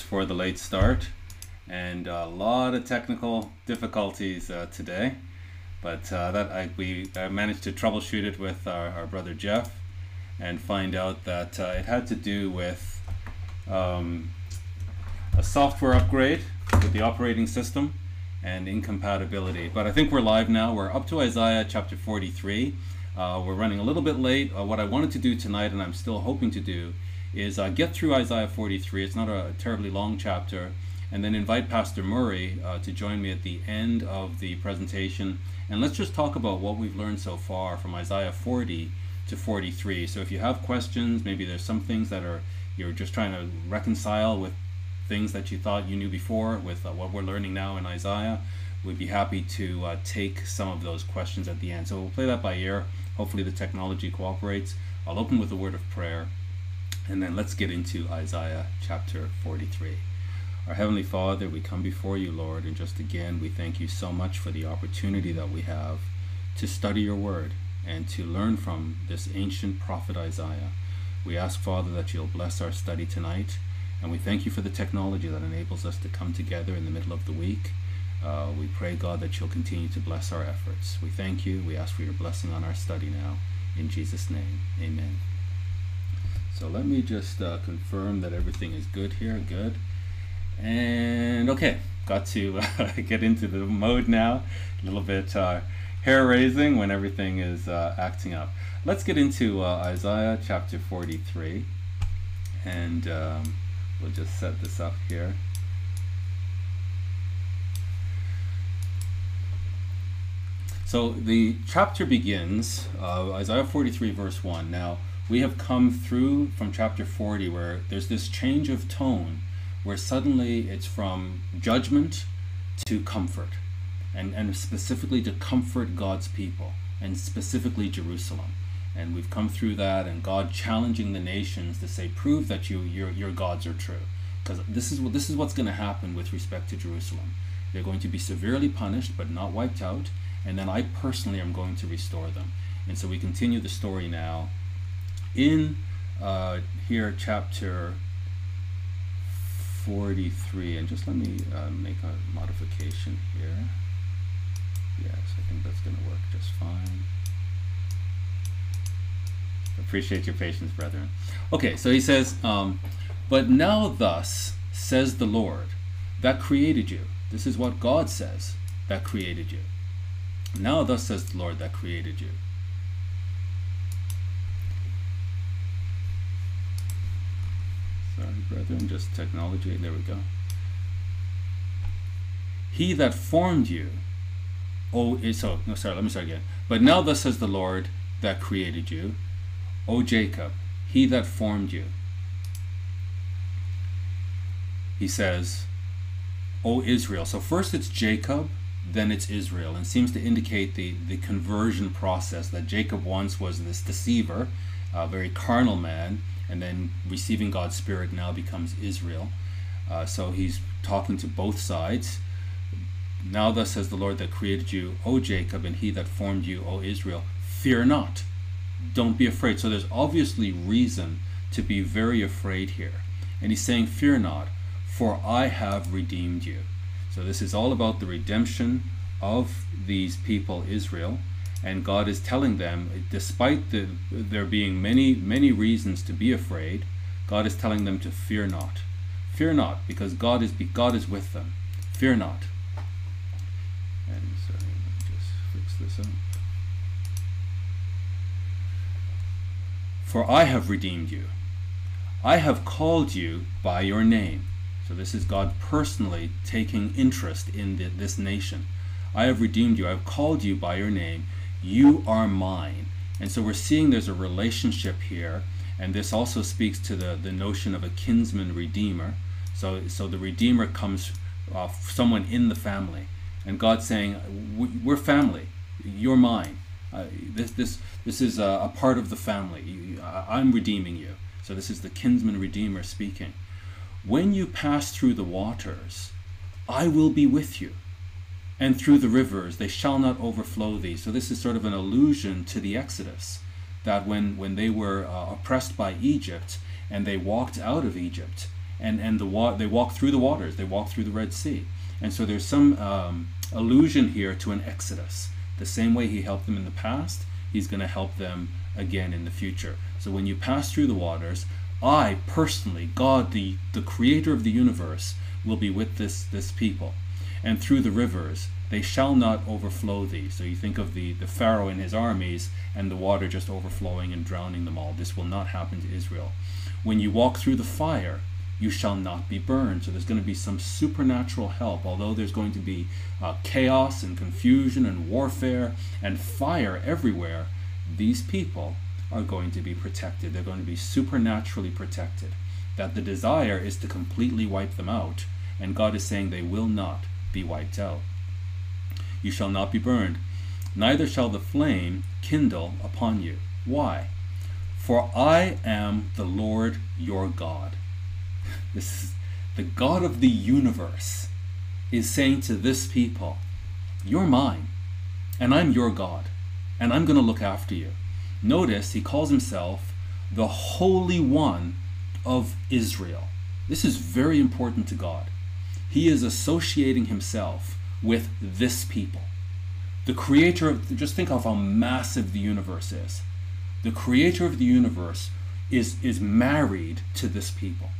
for the late start and a lot of technical difficulties uh, today. But uh, that I, we I managed to troubleshoot it with our, our brother Jeff and find out that uh, it had to do with um, a software upgrade with the operating system and incompatibility. But I think we're live now. We're up to Isaiah chapter 43 uh, we're running a little bit late. Uh, what I wanted to do tonight and I'm still hoping to do is uh, get through Isaiah 43. It's not a terribly long chapter. And then invite Pastor Murray uh, to join me at the end of the presentation. And let's just talk about what we've learned so far from Isaiah 40 to 43. So if you have questions, maybe there's some things that are you're just trying to reconcile with things that you thought you knew before with uh, what we're learning now in Isaiah, we'd be happy to uh, take some of those questions at the end. So we'll play that by ear. Hopefully the technology cooperates. I'll open with a word of prayer and then let's get into Isaiah chapter 43. Our Heavenly Father, we come before you, Lord, and just again, we thank you so much for the opportunity that we have to study your word and to learn from this ancient prophet Isaiah. We ask, Father, that you'll bless our study tonight, and we thank you for the technology that enables us to come together in the middle of the week. Uh, we pray, God, that you'll continue to bless our efforts. We thank you. We ask for your blessing on our study now. In Jesus' name, amen. So let me just uh, confirm that everything is good here. Good. And okay, got to uh, get into the mode now. A little bit uh, hair raising when everything is uh, acting up. Let's get into uh, Isaiah chapter 43. And um, we'll just set this up here. So the chapter begins, uh, Isaiah 43, verse 1. Now, we have come through from chapter 40 where there's this change of tone where suddenly it's from judgment to comfort and, and specifically to comfort God's people and specifically Jerusalem. And we've come through that and God challenging the nations to say, prove that you, your, your gods are true. Because this is, what, this is what's going to happen with respect to Jerusalem. They're going to be severely punished but not wiped out. And then I personally am going to restore them. And so we continue the story now in uh, here chapter 43 and just let me uh, make a modification here. Yes I think that's gonna work just fine. Appreciate your patience brethren. Okay so he says um, but now thus says the Lord that created you. This is what God says that created you. Now thus says the Lord that created you Sorry, brethren, just technology. There we go. He that formed you. Oh, so, no, sorry, let me start again. But now thus says the Lord that created you, O Jacob, he that formed you. He says, O Israel. So first it's Jacob, then it's Israel, and seems to indicate the, the conversion process that Jacob once was this deceiver, a very carnal man, and then receiving God's Spirit now becomes Israel. Uh, so he's talking to both sides. Now, thus says the Lord that created you, O Jacob, and he that formed you, O Israel, fear not. Don't be afraid. So there's obviously reason to be very afraid here. And he's saying, Fear not, for I have redeemed you. So this is all about the redemption of these people, Israel and God is telling them, despite the, there being many, many reasons to be afraid, God is telling them to fear not. Fear not, because God is, God is with them. Fear not. And sorry, let me just fix this up. For I have redeemed you. I have called you by your name. So this is God personally taking interest in the, this nation. I have redeemed you. I have called you by your name you are mine. And so we're seeing there's a relationship here, and this also speaks to the, the notion of a kinsman redeemer. So, so the redeemer comes uh, someone in the family, and God's saying, "We're family. You're mine. Uh, this, this, this is a, a, part of the family. I'm redeeming you." So this is the kinsman redeemer speaking. When you pass through the waters, I will be with you and through the rivers they shall not overflow thee. So this is sort of an allusion to the Exodus, that when, when they were uh, oppressed by Egypt and they walked out of Egypt and and the wa- they walked through the waters, they walked through the Red Sea, and so there's some um, allusion here to an exodus. The same way he helped them in the past, he's going to help them again in the future. So when you pass through the waters, I personally, God, the the creator of the universe, will be with this this people, and through the rivers they shall not overflow thee. So you think of the, the Pharaoh and his armies and the water just overflowing and drowning them all. This will not happen to Israel. When you walk through the fire, you shall not be burned. So there's going to be some supernatural help, although there's going to be uh, chaos and confusion and warfare and fire everywhere. These people are going to be protected. They're going to be supernaturally protected. That the desire is to completely wipe them out, and God is saying they will not be wiped out you shall not be burned, neither shall the flame kindle upon you. Why? For I am the Lord your God. This is the God of the universe is saying to this people, You're mine, and I'm your God, and I'm going to look after you. Notice he calls himself the Holy One of Israel. This is very important to God. He is associating himself with this people. The creator of, just think of how massive the universe is. The creator of the universe is, is married to this people.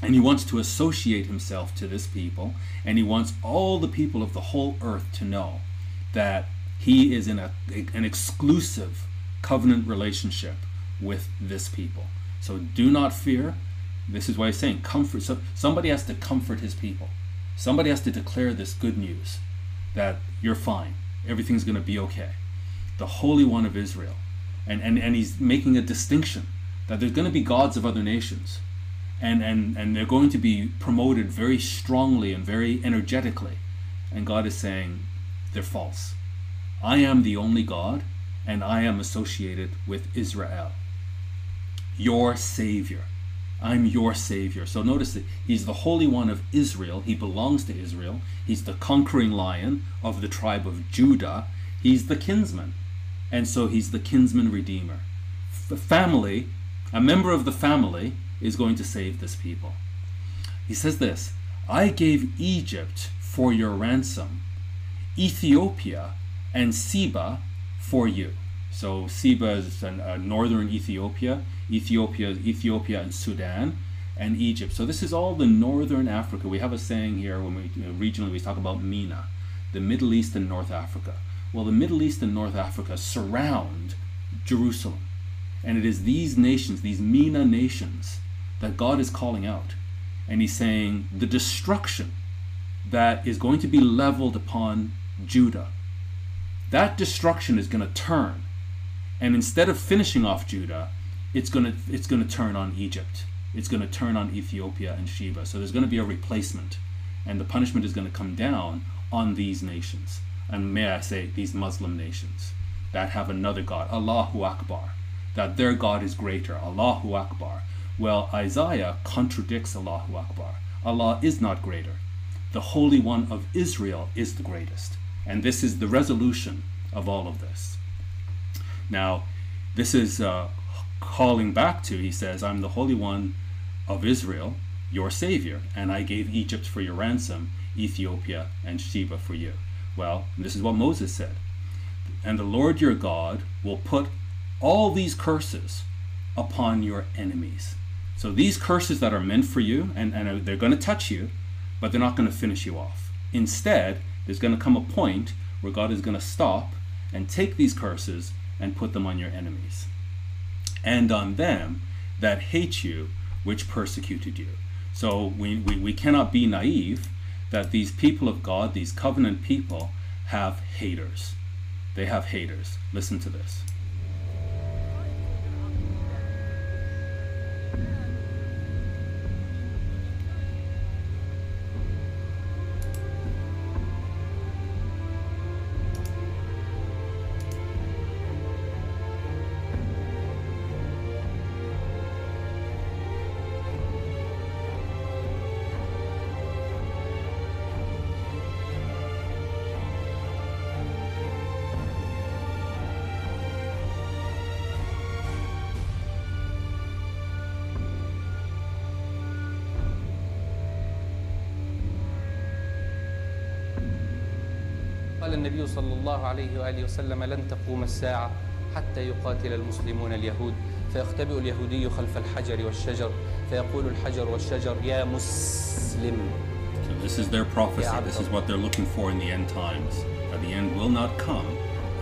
And he wants to associate himself to this people, and he wants all the people of the whole earth to know that he is in a, an exclusive covenant relationship with this people. So do not fear. This is why he's saying comfort. So somebody has to comfort his people. Somebody has to declare this good news that you're fine, everything's going to be okay. The Holy One of Israel. And, and, and he's making a distinction that there's going to be gods of other nations. And, and, and they're going to be promoted very strongly and very energetically. And God is saying, they're false. I am the only God, and I am associated with Israel, your Savior. I'm your Savior. So notice that He's the Holy One of Israel. He belongs to Israel. He's the conquering lion of the tribe of Judah. He's the kinsman. And so He's the kinsman redeemer. The family, a member of the family, is going to save this people. He says this I gave Egypt for your ransom, Ethiopia and Seba for you. So Seba is an, uh, northern Ethiopia. Ethiopia, Ethiopia and Sudan, and Egypt. So this is all the northern Africa. We have a saying here when we you know, regionally we talk about MENA, the Middle East and North Africa. Well, the Middle East and North Africa surround Jerusalem, and it is these nations, these MENA nations, that God is calling out, and He's saying the destruction that is going to be leveled upon Judah. That destruction is going to turn, and instead of finishing off Judah, it's gonna it's gonna turn on Egypt. It's gonna turn on Ethiopia and Sheba. So there's gonna be a replacement, and the punishment is gonna come down on these nations, and may I say these Muslim nations that have another God, Allahu Akbar, that their God is greater, Allahu Akbar. Well, Isaiah contradicts Allahu Akbar. Allah is not greater. The Holy One of Israel is the greatest. And this is the resolution of all of this. Now, this is uh, calling back to, he says, I'm the Holy One of Israel, your Savior, and I gave Egypt for your ransom, Ethiopia and Sheba for you. Well, this is what Moses said. And the Lord your God will put all these curses upon your enemies. So these curses that are meant for you, and, and they're going to touch you, but they're not going to finish you off. Instead, there's going to come a point where God is going to stop and take these curses and put them on your enemies and on them that hate you, which persecuted you. So we, we, we cannot be naive that these people of God, these covenant people, have haters. They have haters. Listen to this. النبي صلى الله عليه وآله وسلم لن تقوم الساعة حتى يقاتل المسلمون اليهود فيختبئ اليهودي خلف الحجر والشجر فيقول الحجر والشجر يا مسلم So this is their prophecy. This is what they're looking for in the end times. That the end will not come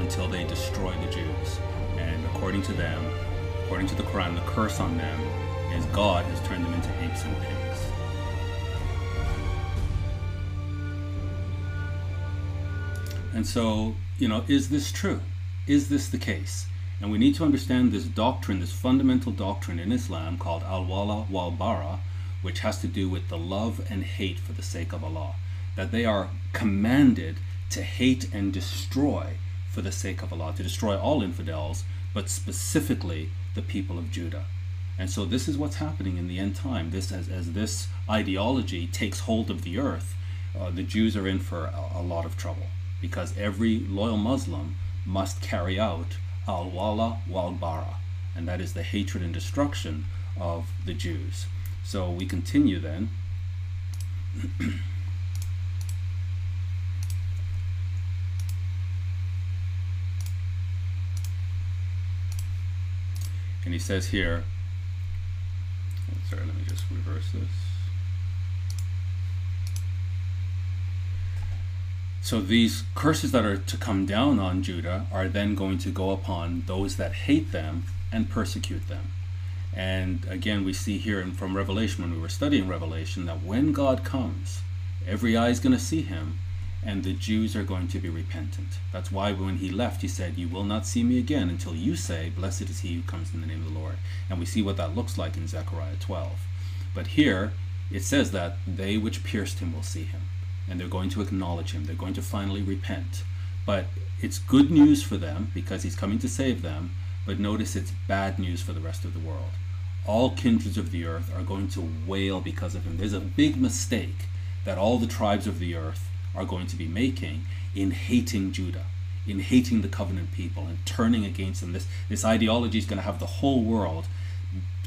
until they destroy the Jews. And according to them, according to the Quran, the curse on them is God has turned them into apes and pigs. And so, you know, is this true? Is this the case? And we need to understand this doctrine, this fundamental doctrine in Islam called al wala wal bara, which has to do with the love and hate for the sake of Allah. That they are commanded to hate and destroy for the sake of Allah, to destroy all infidels, but specifically the people of Judah. And so this is what's happening in the end time. This as, as this ideology takes hold of the earth, uh, the Jews are in for a, a lot of trouble because every loyal Muslim must carry out al wala wal bara, and that is the hatred and destruction of the Jews. So we continue then. and he says here, oh, sorry, let me just reverse this. So these curses that are to come down on Judah are then going to go upon those that hate them and persecute them. And again, we see here from Revelation, when we were studying Revelation, that when God comes, every eye is going to see him, and the Jews are going to be repentant. That's why when he left, he said, You will not see me again until you say, Blessed is he who comes in the name of the Lord. And we see what that looks like in Zechariah 12. But here, it says that they which pierced him will see him and they're going to acknowledge him. They're going to finally repent. But it's good news for them because he's coming to save them, but notice it's bad news for the rest of the world. All kindreds of the earth are going to wail because of him. There's a big mistake that all the tribes of the earth are going to be making in hating Judah, in hating the covenant people and turning against them. This, this ideology is going to have the whole world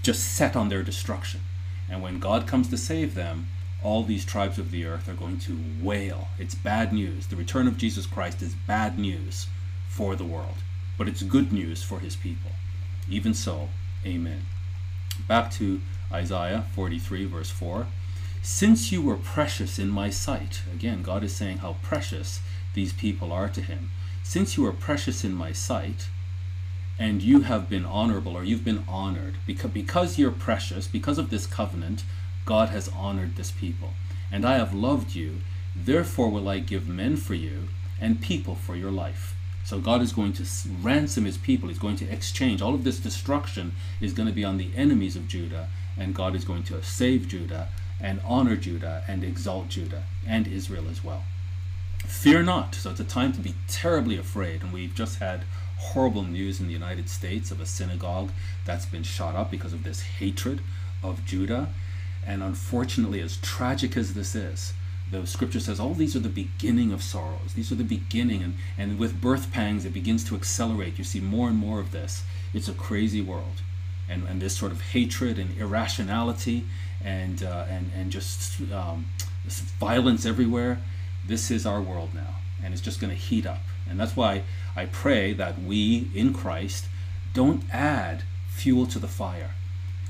just set on their destruction. And when God comes to save them, all these tribes of the earth are going to wail. It's bad news. The return of Jesus Christ is bad news for the world, but it's good news for his people. Even so, amen. Back to Isaiah 43, verse 4. Since you were precious in my sight, again, God is saying how precious these people are to him. Since you are precious in my sight, and you have been honorable, or you've been honored, because, because you're precious, because of this covenant, God has honored this people. And I have loved you, therefore will I give men for you and people for your life. So God is going to ransom his people. He's going to exchange. All of this destruction is going to be on the enemies of Judah, and God is going to save Judah and honor Judah and exalt Judah and Israel as well. Fear not. So it's a time to be terribly afraid. And we've just had horrible news in the United States of a synagogue that's been shot up because of this hatred of Judah. And unfortunately, as tragic as this is, the scripture says, all these are the beginning of sorrows. These are the beginning. And, and with birth pangs, it begins to accelerate. You see more and more of this. It's a crazy world. And, and this sort of hatred and irrationality and, uh, and, and just um, violence everywhere. This is our world now. And it's just going to heat up. And that's why I pray that we in Christ don't add fuel to the fire.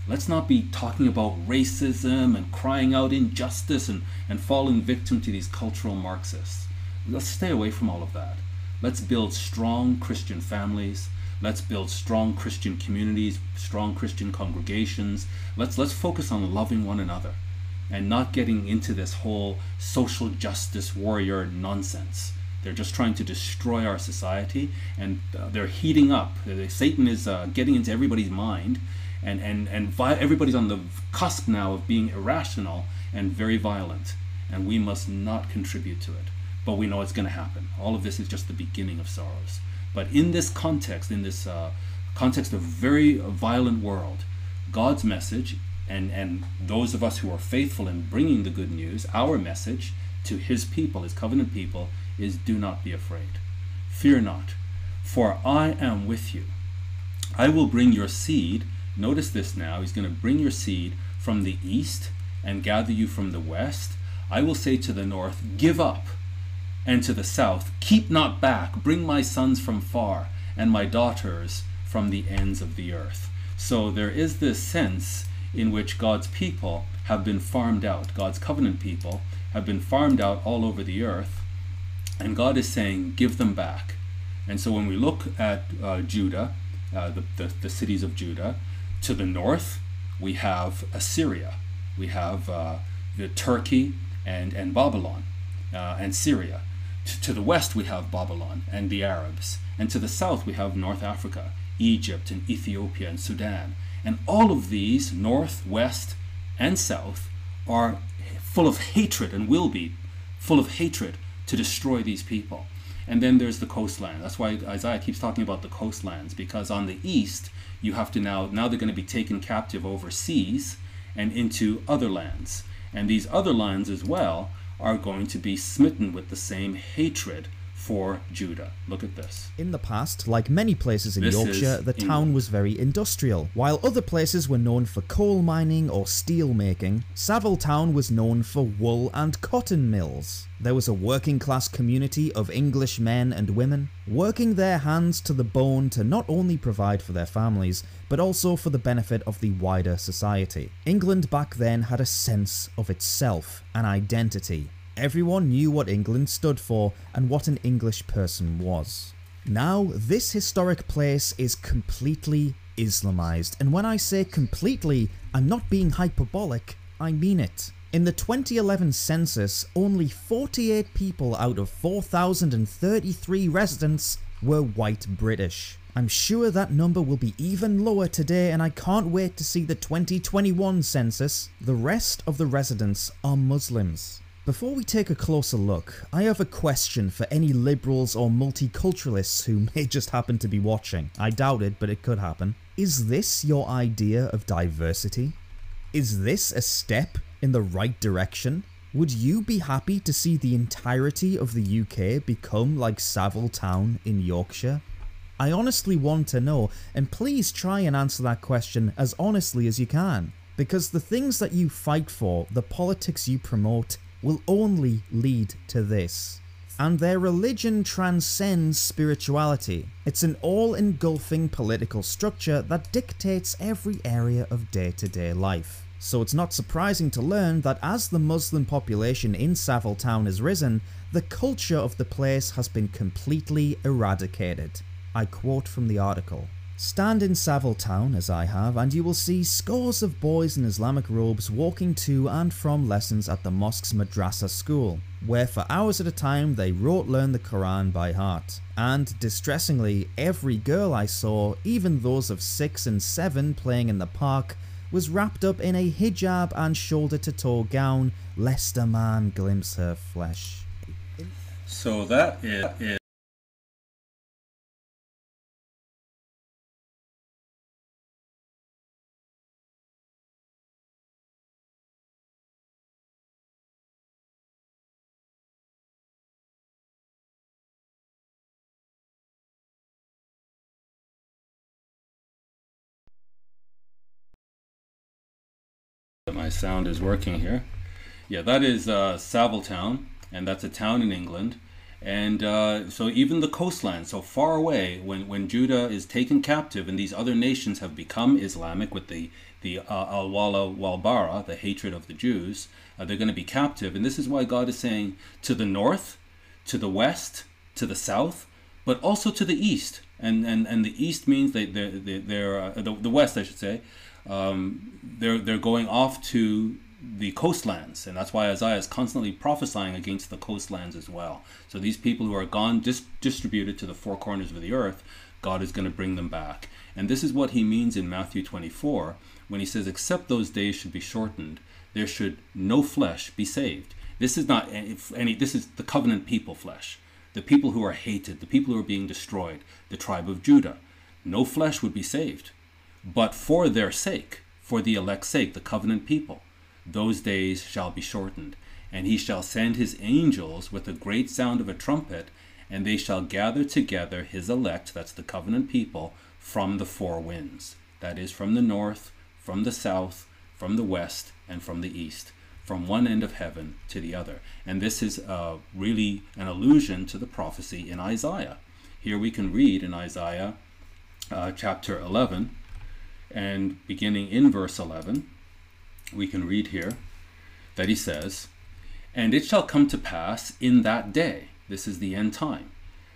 Let's not be talking about racism and crying out injustice and, and falling victim to these cultural Marxists. Let's stay away from all of that. Let's build strong Christian families. Let's build strong Christian communities, strong Christian congregations. Let's, let's focus on loving one another and not getting into this whole social justice warrior nonsense. They're just trying to destroy our society and uh, they're heating up. Satan is uh, getting into everybody's mind and and and vi- everybody's on the cusp now of being irrational and very violent. And we must not contribute to it. But we know it's going to happen. All of this is just the beginning of sorrows. But in this context in this uh, context of very violent world god's message and and those of us who are faithful in bringing the good news our message to his people his covenant people is do not be afraid. Fear not for i am with you. I will bring your seed Notice this now. He's going to bring your seed from the east and gather you from the west. I will say to the north, Give up. and to the south, keep not back, bring my sons from far, and my daughters from the ends of the earth. So there is this sense in which God's people have been farmed out, God's covenant people have been farmed out all over the earth, and God is saying, Give them back. And so when we look at uh, Judah, uh, the, the, the, cities of Judah, to the north, we have Assyria, we have uh, the Turkey and, and Babylon uh, and Syria. T- to the west, we have Babylon and the Arabs. And to the south, we have North Africa, Egypt and Ethiopia and Sudan. And all of these, north, west, and south, are full of hatred and will be full of hatred to destroy these people. And then there's the coastland. That's why Isaiah keeps talking about the coastlands, because on the east, you have to now, now they're going to be taken captive overseas and into other lands. And these other lands as well are going to be smitten with the same hatred for Judah. Look at this. In the past, like many places in this Yorkshire, the England. town was very industrial. While other places were known for coal mining or steel making, Savile Town was known for wool and cotton mills. There was a working class community of English men and women, working their hands to the bone to not only provide for their families, but also for the benefit of the wider society. England back then had a sense of itself, an identity, Everyone knew what England stood for and what an English person was. Now, this historic place is completely Islamized, and when I say completely, I'm not being hyperbolic, I mean it. In the 2011 census, only 48 people out of 4,033 residents were white British. I'm sure that number will be even lower today and I can't wait to see the 2021 census. The rest of the residents are Muslims. Before we take a closer look, I have a question for any liberals or multiculturalists who may just happen to be watching. I doubt it, but it could happen. Is this your idea of diversity? Is this a step in the right direction? Would you be happy to see the entirety of the UK become like Savile Town in Yorkshire? I honestly want to know, and please try and answer that question as honestly as you can. Because the things that you fight for, the politics you promote, will only lead to this. And their religion transcends spirituality. It's an all engulfing political structure that dictates every area of day to day life. So it's not surprising to learn that as the Muslim population in Savile Town has risen, the culture of the place has been completely eradicated. I quote from the article. Stand in Savile Town, as I have, and you will see scores of boys in Islamic robes walking to and from lessons at the mosque's madrasa school, where for hours at a time they rote learn the Quran by heart. And distressingly, every girl I saw, even those of 6 and 7 playing in the park, was wrapped up in a hijab and shoulder to toe gown, lest a man glimpse her flesh. So that is sound is working here. Yeah, that is uh, Savile Town, and that's a town in England. And uh, so even the coastland, so far away, when, when Judah is taken captive and these other nations have become Islamic with the, the uh, al-wala wal-bara, the hatred of the Jews, uh, they're going to be captive. And this is why God is saying to the north, to the west, to the south, but also to the east. And, and, and the east means they, they're, they're, uh, the, the west, I should say, um, they're they're going off to the coastlands, and that's why Isaiah is constantly prophesying against the coastlands as well. So these people who are gone, dis- distributed to the four corners of the earth, God is going to bring them back. And this is what he means in Matthew 24 when he says, "Except those days should be shortened, there should no flesh be saved." This is not any. This is the covenant people flesh, the people who are hated, the people who are being destroyed, the tribe of Judah. No flesh would be saved but for their sake, for the elect's sake, the covenant people, those days shall be shortened. And he shall send his angels with a great sound of a trumpet, and they shall gather together his elect, that's the covenant people, from the four winds. That is, from the north, from the south, from the west, and from the east. from one end of heaven to the other. And this is uh, really an allusion to the prophecy in Isaiah. Here we can read in Isaiah uh, chapter 11, and beginning in verse 11, we can read here that he says, And it shall come to pass in that day, this is the end time,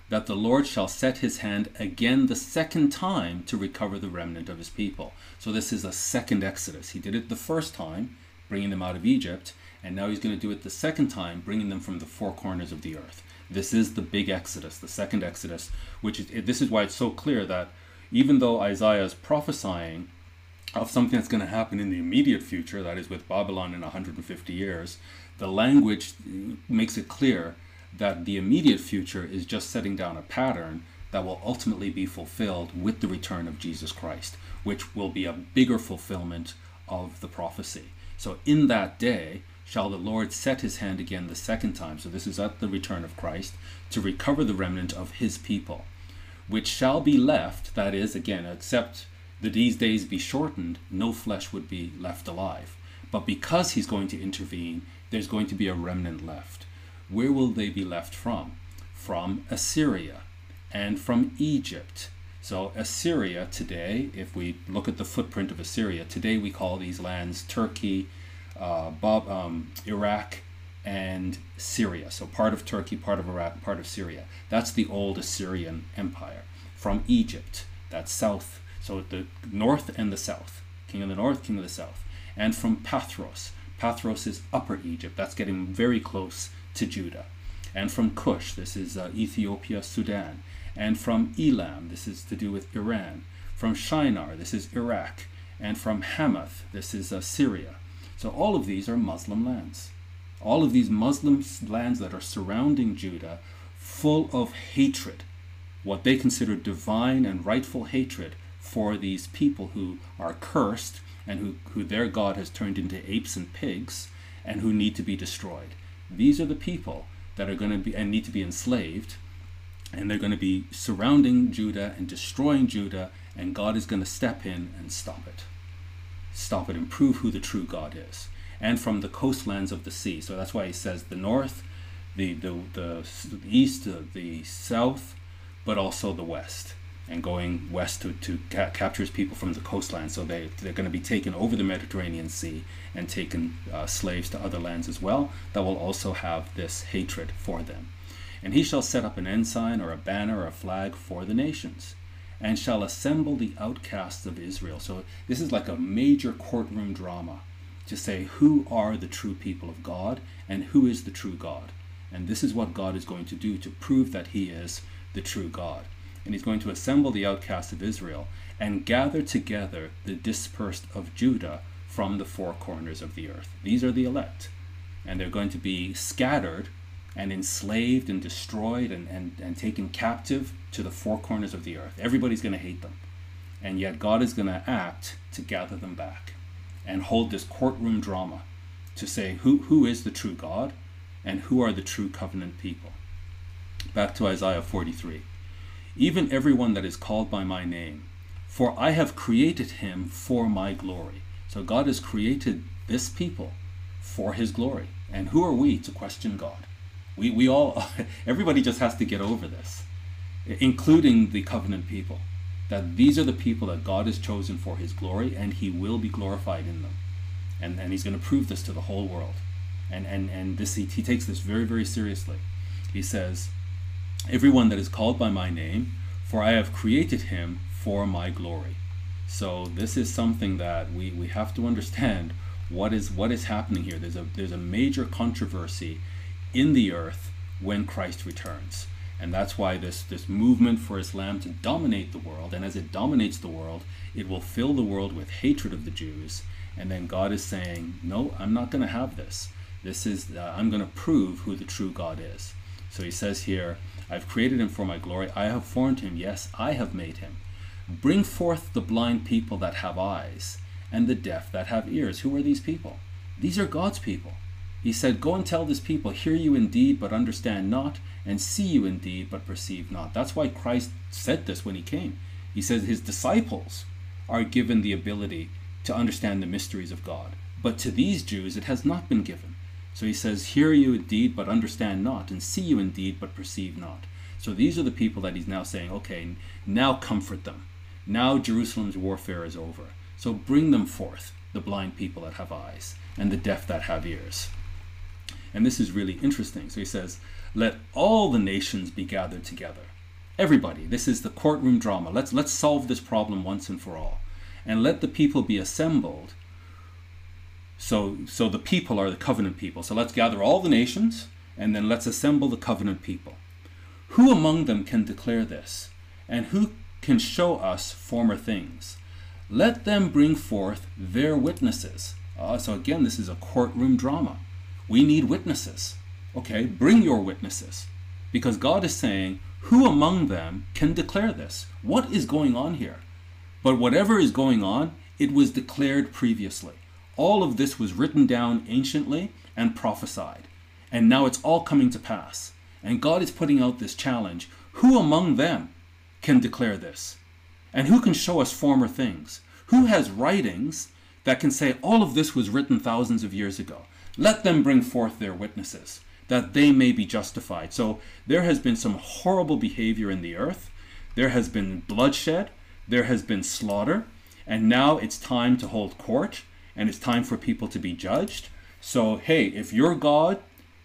that the Lord shall set his hand again the second time to recover the remnant of his people. So this is a second Exodus. He did it the first time, bringing them out of Egypt, and now he's going to do it the second time, bringing them from the four corners of the earth. This is the big Exodus, the second Exodus, which is, this is why it's so clear that even though Isaiah is prophesying of something that's going to happen in the immediate future, that is with Babylon in 150 years, the language makes it clear that the immediate future is just setting down a pattern that will ultimately be fulfilled with the return of Jesus Christ, which will be a bigger fulfillment of the prophecy. So, in that day shall the Lord set his hand again the second time. So, this is at the return of Christ to recover the remnant of his people, which shall be left, that is, again, except the these days be shortened, no flesh would be left alive. But because he's going to intervene, there's going to be a remnant left. Where will they be left from? From Assyria and from Egypt. So, Assyria today, if we look at the footprint of Assyria, today we call these lands Turkey, uh, Bob, um, Iraq, and Syria. So, part of Turkey, part of Iraq, part of Syria. That's the old Assyrian Empire. From Egypt, that's south, so the north and the south, king of the north, king of the south. And from Pathros, Pathros is upper Egypt, that's getting very close to Judah. And from Cush, this is uh, Ethiopia, Sudan. And from Elam, this is to do with Iran. From Shinar, this is Iraq. And from Hamath, this is uh, Syria. So all of these are Muslim lands. All of these Muslim lands that are surrounding Judah, full of hatred, what they consider divine and rightful hatred for these people who are cursed and who, who their God has turned into apes and pigs and who need to be destroyed. These are the people that are going to be and need to be enslaved, and they're going to be surrounding Judah and destroying Judah, and God is going to step in and stop it. Stop it and prove who the true God is. And from the coastlands of the sea. So that's why he says the north, the, the, the, east, the south, but also the west and going west to, to ca- captures people from the coastline. So they, they're going to be taken over the Mediterranean Sea and taken uh, slaves to other lands as well that will also have this hatred for them. And he shall set up an ensign or a banner or a flag for the nations and shall assemble the outcasts of Israel. So this is like a major courtroom drama to say who are the true people of God and who is the true God. And this is what God is going to do to prove that he is the true God and he's going to assemble the outcasts of Israel and gather together the dispersed of Judah from the four corners of the earth. These are the elect. And they're going to be scattered and enslaved and destroyed and, and, and taken captive to the four corners of the earth. Everybody's going to hate them. And yet God is going to act to gather them back and hold this courtroom drama to say who, who is the true God and who are the true covenant people. Back to Isaiah 43 even everyone that is called by my name. For I have created him for my glory. So God has created this people for his glory. And who are we to question God? We, we all, everybody just has to get over this, including the covenant people. That these are the people that God has chosen for his glory, and he will be glorified in them. And, and he's going to prove this to the whole world. And, and, and this he, he takes this very, very seriously. He says, everyone that is called by my name, for I have created him for my glory. So this is something that we, we have to understand what is what is happening here. There's a there's a major controversy in the earth when Christ returns. And that's why this, this movement for Islam to dominate the world, and as it dominates the world, it will fill the world with hatred of the Jews. And then God is saying, No, I'm not going to have this. This is, uh, I'm going to prove who the true God is. So he says here, I've created him for my glory. I have formed him. Yes, I have made him. Bring forth the blind people that have eyes, and the deaf that have ears. Who are these people? These are God's people. He said, Go and tell this people, hear you indeed, but understand not, and see you indeed, but perceive not. That's why Christ said this when he came. He says his disciples are given the ability to understand the mysteries of God. But to these Jews it has not been given. So he says, Hear you indeed, but understand not, and see you indeed, but perceive not. So these are the people that he's now saying, okay, now comfort them. Now Jerusalem's warfare is over. So bring them forth, the blind people that have eyes, and the deaf that have ears. And this is really interesting. So he says, Let all the nations be gathered together. Everybody, this is the courtroom drama. Let's, let's solve this problem once and for all. And let the people be assembled. So, so the people are the covenant people. So let's gather all the nations and then let's assemble the covenant people. Who among them can declare this? And who can show us former things? Let them bring forth their witnesses. Uh, so again, this is a courtroom drama. We need witnesses. Okay, bring your witnesses. Because God is saying, who among them can declare this? What is going on here? But whatever is going on, it was declared previously. All of this was written down anciently and prophesied. And now it's all coming to pass. And God is putting out this challenge who among them can declare this? And who can show us former things? Who has writings that can say all of this was written thousands of years ago? Let them bring forth their witnesses, that they may be justified. So there has been some horrible behavior in the earth. There has been bloodshed. There has been slaughter. And now it's time to hold court and it's time for people to be judged. So, hey, if your God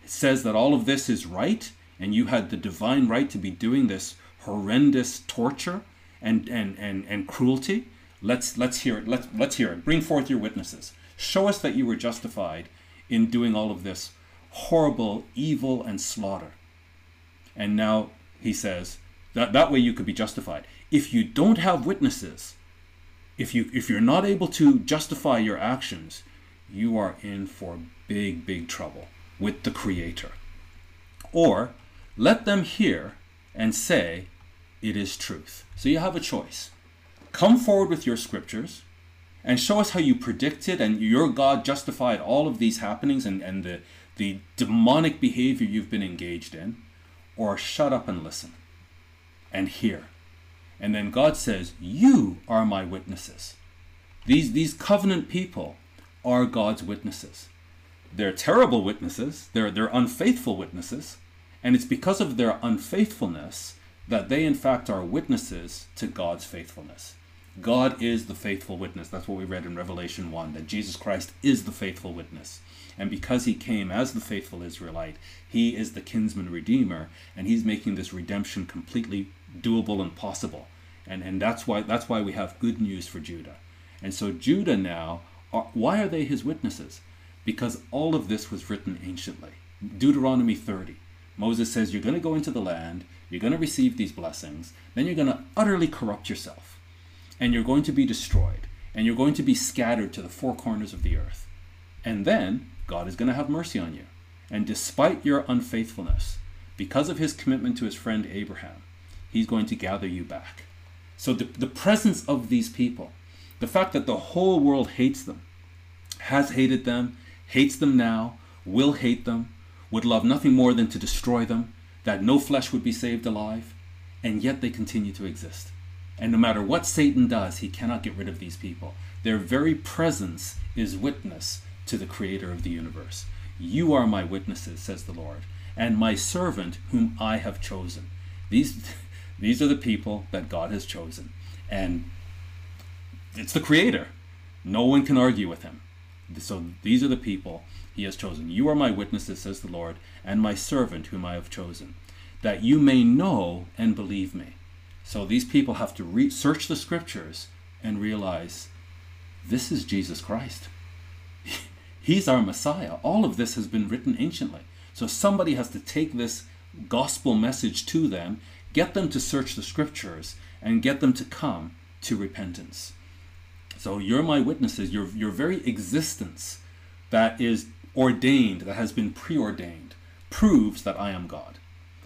says that all of this is right and you had the divine right to be doing this horrendous torture and, and, and, and cruelty, let's, let's hear it. Let's, let's hear it. Bring forth your witnesses. Show us that you were justified in doing all of this horrible evil and slaughter. And now he says that that way you could be justified. If you don't have witnesses, if you if you're not able to justify your actions, you are in for big big trouble with the creator. Or let them hear and say it is truth. So you have a choice. Come forward with your scriptures and show us how you predicted and your God justified all of these happenings and, and the, the demonic behavior you've been engaged in, or shut up and listen and hear. And then God says, You are my witnesses. These, these covenant people are God's witnesses. They're terrible witnesses, they're, they're unfaithful witnesses, and it's because of their unfaithfulness that they, in fact, are witnesses to God's faithfulness. God is the faithful witness. That's what we read in Revelation 1 that Jesus Christ is the faithful witness. And because he came as the faithful Israelite, he is the kinsman redeemer, and he's making this redemption completely doable and possible. And, and that's why that's why we have good news for Judah. And so Judah now, are, why are they his witnesses? Because all of this was written anciently. Deuteronomy 30. Moses says, You're going to go into the land, you're going to receive these blessings, then you're going to utterly corrupt yourself and you're going to be destroyed, and you're going to be scattered to the four corners of the earth. And then God is going to have mercy on you. And despite your unfaithfulness, because of his commitment to his friend Abraham, he's going to gather you back. So the, the presence of these people, the fact that the whole world hates them, has hated them, hates them now, will hate them, would love nothing more than to destroy them, that no flesh would be saved alive, and yet they continue to exist. And no matter what Satan does, he cannot get rid of these people. Their very presence is witness to the creator of the universe. You are my witnesses, says the Lord, and my servant whom I have chosen. These, these are the people that God has chosen. And it's the creator. No one can argue with him. So these are the people he has chosen. You are my witnesses, says the Lord, and my servant whom I have chosen, that you may know and believe me. So these people have to research the scriptures and realize this is Jesus Christ. He's our Messiah. All of this has been written anciently. So somebody has to take this gospel message to them, get them to search the scriptures, and get them to come to repentance. So you're my witnesses. Your, your very existence that is ordained, that has been preordained, proves that I am God,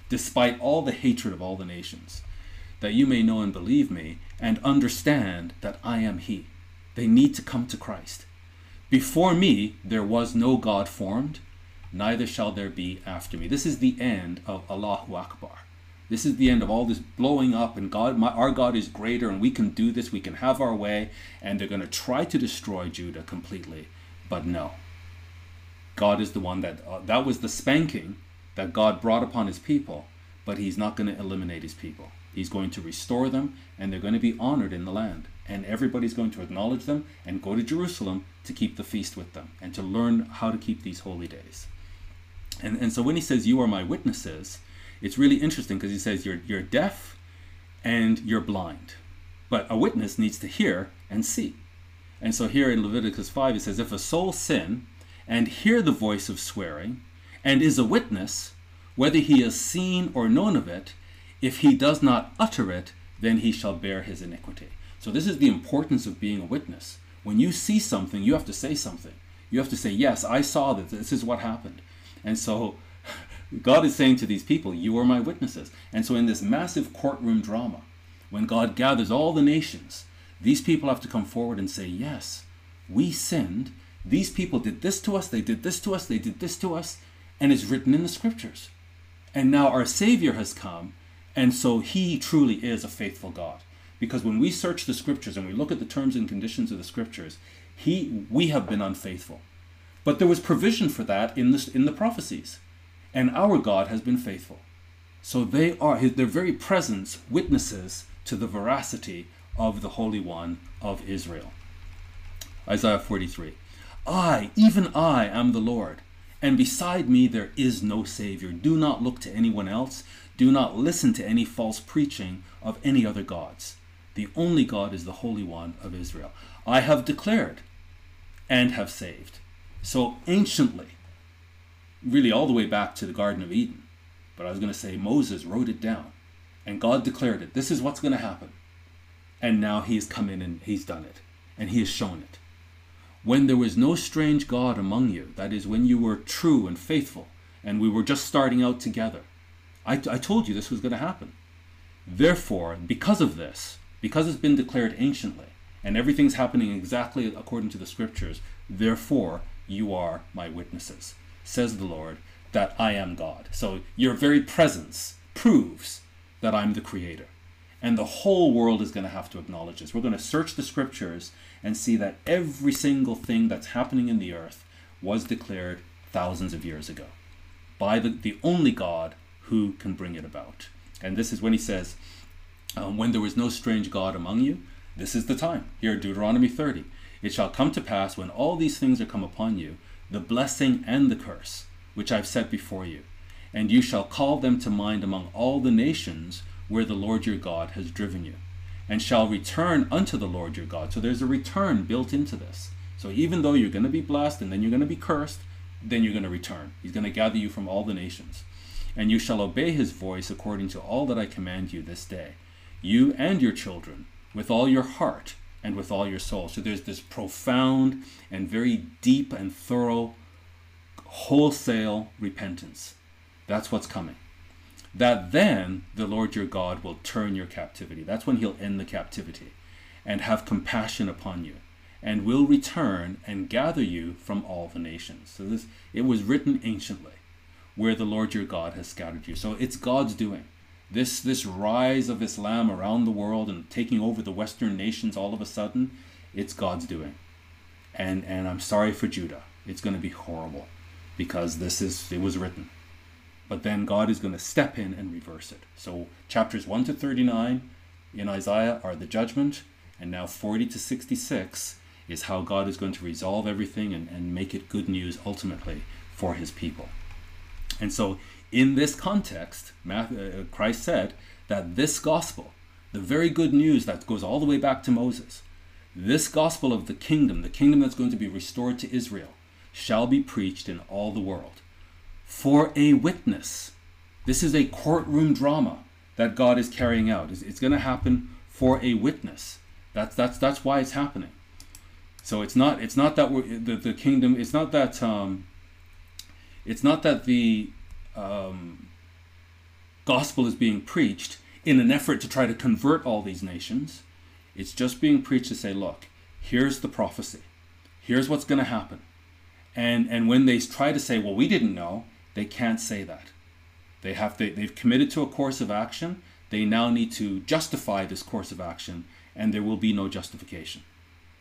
despite all the hatred of all the nations that you may know and believe me, and understand that I am He. They need to come to Christ. Before me there was no God formed, neither shall there be after me. This is the end of Allahu Akbar. This is the end of all this blowing up, and God, my, our God is greater, and we can do this. We can have our way, and they're going to try to destroy Judah completely. But no. God is the one that, uh, that was the spanking that God brought upon his people, but he's not going to eliminate his people. He's going to restore them, and they're going to be honored in the land. And everybody's going to acknowledge them and go to Jerusalem to keep the feast with them and to learn how to keep these holy days. And, and so when he says, You are my witnesses, it's really interesting because he says, you're, you're deaf and you're blind. But a witness needs to hear and see. And so here in Leviticus 5, it says, If a soul sin and hear the voice of swearing, and is a witness, whether he has seen or known of it, if he does not utter it, then he shall bear his iniquity. So, this is the importance of being a witness. When you see something, you have to say something. You have to say, Yes, I saw this. This is what happened. And so, God is saying to these people, You are my witnesses. And so, in this massive courtroom drama, when God gathers all the nations, these people have to come forward and say, Yes, we sinned. These people did this to us, they did this to us, they did this to us, and it's written in the scriptures. And now our Savior has come, and so he truly is a faithful God. Because when we search the scriptures and we look at the terms and conditions of the scriptures, he we have been unfaithful. But there was provision for that in the, in the prophecies. And our God has been faithful. So they are their very presence witnesses to the veracity of the Holy One of Israel. Isaiah 43. I, even I, am the Lord and beside me there is no Savior. Do not look to anyone else. Do not listen to any false preaching of any other gods. The only God is the Holy One of Israel. I have declared and have saved. So anciently, really all the way back to the Garden of Eden, but I was going to say Moses wrote it down and God declared it. This is what's going to happen. And now he has come in and he's done it and he has shown it when there was no strange God among you, that is, when you were true and faithful, and we were just starting out together. I, I told you this was going to happen. Therefore, because of this, because it's been declared anciently, and everything's happening exactly according to the scriptures, therefore you are my witnesses, says the Lord, that I am God. So your very presence proves that I'm the creator. And the whole world is going to have to acknowledge this. We're going to search the scriptures and see that every single thing that's happening in the earth was declared thousands of years ago by the, the only God who can bring it about. And this is when he says, um, When there was no strange God among you, this is the time. Here, Deuteronomy 30. It shall come to pass when all these things are come upon you, the blessing and the curse, which I've set before you, and you shall call them to mind among all the nations where the Lord your God has driven you, and shall return unto the Lord your God. So there's a return built into this. So even though you're going to be blessed and then you're going to be cursed, then you're going to return. He's going to gather you from all the nations. And you shall obey his voice according to all that I command you this day, you and your children, with all your heart and with all your soul. So there's this profound and very deep and thorough, wholesale repentance. That's what's coming that then the Lord your God will turn your captivity. That's when he'll end the captivity and have compassion upon you and will return and gather you from all the nations. So this it was written anciently where the Lord your God has scattered you. So it's God's doing. This this rise of Islam around the world and taking over the western nations all of a sudden, it's God's doing. And and I'm sorry for Judah. It's going to be horrible because this is it was written but then God is going to step in and reverse it. So chapters 1 to 39 in Isaiah are the judgment, and now 40 to 66 is how God is going to resolve everything and, and make it good news ultimately for his people. And so, in this context, uh, Christ said that this gospel, the very good news that goes all the way back to Moses, this gospel of the kingdom, the kingdom that's going to be restored to Israel, shall be preached in all the world for a witness. This is a courtroom drama that God is carrying out. It's, it's going to happen for a witness. That's that's that's why it's happening. So it's not it's not that we're, the the kingdom. It's not that um, it's not that the um, gospel is being preached in an effort to try to convert all these nations. It's just being preached to say, look, here's the prophecy. Here's what's going to happen. And and when they try to say, well, we didn't know, they can't say that. They have to, they've committed to a course of action. They now need to justify this course of action, and there will be no justification.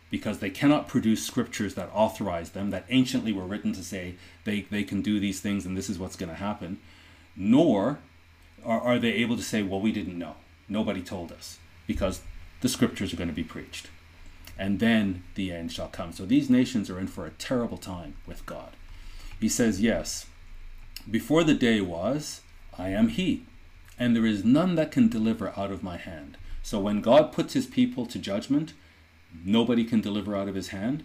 because they cannot produce scriptures that authorize them, that anciently were written to say they, they can do these things and this is what's going to happen, nor are, are they able to say, well, we didn't know. Nobody told us, because the scriptures are going to be preached. And then the end shall come. So these nations are in for a terrible time with God. He says, Yes, before the day was, I am He, and there is none that can deliver out of my hand. So when God puts His people to judgment, nobody can deliver out of his hand.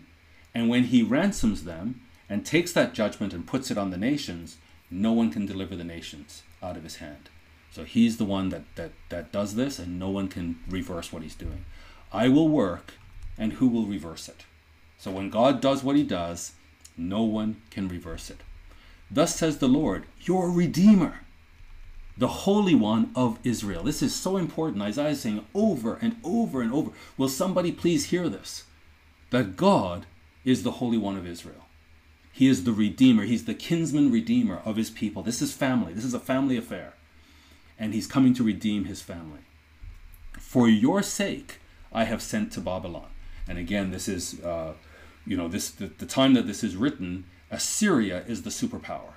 And when he ransoms them and takes that judgment and puts it on the nations, no one can deliver the nations out of his hand. So he's the one that, that, that does this, and no one can reverse what he's doing. I will work, and who will reverse it? So when God does what he does, no one can reverse it. Thus says the Lord, your Redeemer the Holy One of Israel. This is so important. Isaiah is saying over and over and over. Will somebody please hear this? That God is the Holy One of Israel. He is the Redeemer. He's the kinsman Redeemer of his people. This is family. This is a family affair. And he's coming to redeem his family. For your sake, I have sent to Babylon. And again, this is, uh, you know, this the, the time that this is written, Assyria is the superpower.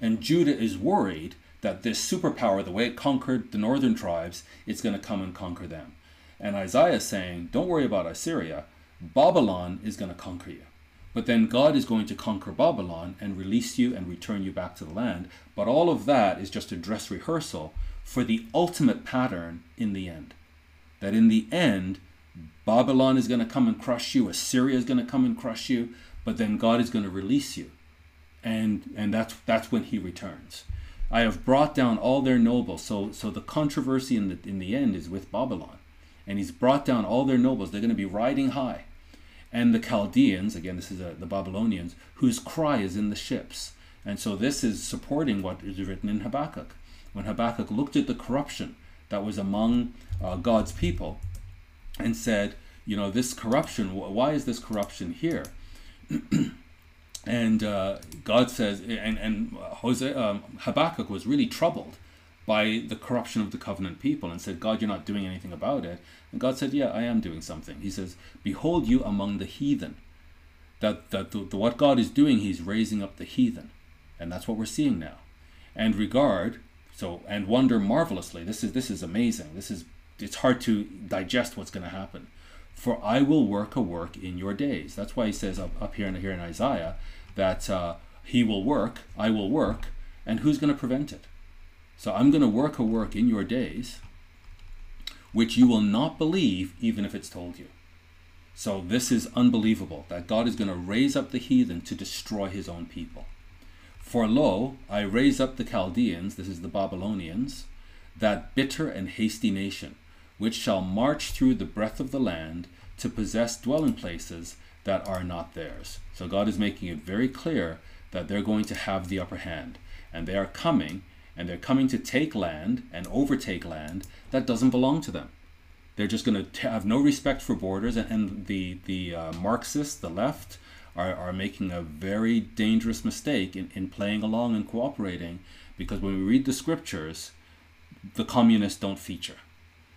And Judah is worried that this superpower, the way it conquered the northern tribes, it's going to come and conquer them. And Isaiah is saying, don't worry about Assyria. Babylon is going to conquer you. But then God is going to conquer Babylon and release you and return you back to the land. But all of that is just a dress rehearsal for the ultimate pattern in the end. That in the end, Babylon is going to come and crush you, Assyria is going to come and crush you, but then God is going to release you. And and that's that's when he returns. I have brought down all their nobles. So, so the controversy in the, in the end is with Babylon. And he's brought down all their nobles. They're going to be riding high. And the Chaldeans, again, this is a, the Babylonians, whose cry is in the ships. And so this is supporting what is written in Habakkuk. When Habakkuk looked at the corruption that was among uh, God's people and said, you know, this corruption, why is this corruption here? And uh, God says, and, and Jose, um, Habakkuk was really troubled by the corruption of the covenant people and said, God, you're not doing anything about it. And God said, Yeah, I am doing something. He says, Behold you among the heathen. That, that the, the, what God is doing, He's raising up the heathen. And that's what we're seeing now. And regard, so, and wonder marvelously. This is, this is amazing. This is, it's hard to digest what's going to happen. For I will work a work in your days. That's why He says up, up here, in, here in Isaiah, that uh, he will work, I will work, and who's going to prevent it? So I'm going to work a work in your days which you will not believe even if it's told you. So this is unbelievable that God is going to raise up the heathen to destroy his own people. For lo, I raise up the Chaldeans, this is the Babylonians, that bitter and hasty nation, which shall march through the breadth of the land to possess dwelling places that are not theirs. So God is making it very clear that they're going to have the upper hand. And they are coming, and they're coming to take land and overtake land that doesn't belong to them. They're just going to have no respect for borders, and, and the, the uh, Marxists, the left, are, are making a very dangerous mistake in, in playing along and cooperating because when we read the scriptures, the communists don't feature.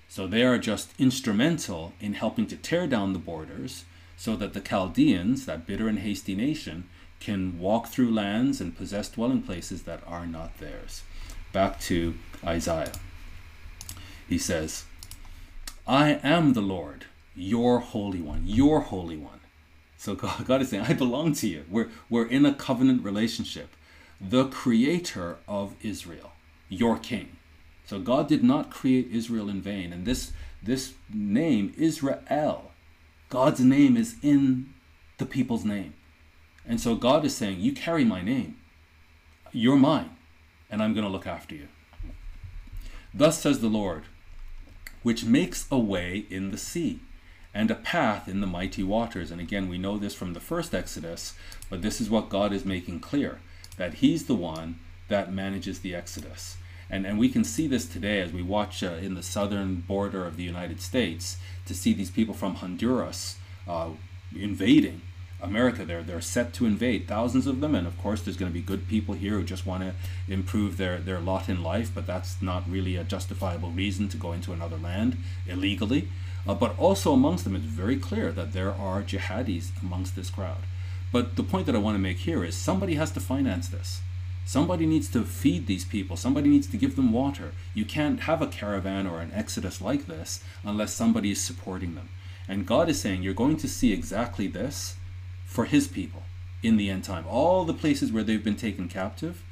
So they are just instrumental in helping to tear down the borders so that the Chaldeans, that bitter and hasty nation, can walk through lands and possess dwelling places that are not theirs. Back to Isaiah. He says, I am the Lord, your Holy One, your Holy One. So God, God is saying, I belong to you. We're, we're in a covenant relationship. The creator of Israel, your king. So God did not create Israel in vain. And this, this name, Israel, God's name is in the people's name. And so God is saying, You carry my name. You're mine, and I'm going to look after you. Thus says the Lord, which makes a way in the sea and a path in the mighty waters. And again, we know this from the first Exodus, but this is what God is making clear that He's the one that manages the Exodus. And, and we can see this today as we watch uh, in the southern border of the United States to see these people from Honduras uh, invading America. They're, they're set to invade, thousands of them. And of course, there's going to be good people here who just want to improve their, their lot in life, but that's not really a justifiable reason to go into another land illegally. Uh, but also amongst them, it's very clear that there are jihadis amongst this crowd. But the point that I want to make here is somebody has to finance this. Somebody needs to feed these people. Somebody needs to give them water. You can't have a caravan or an exodus like this unless somebody is supporting them. And God is saying, You're going to see exactly this for His people in the end time. All the places where they've been taken captive,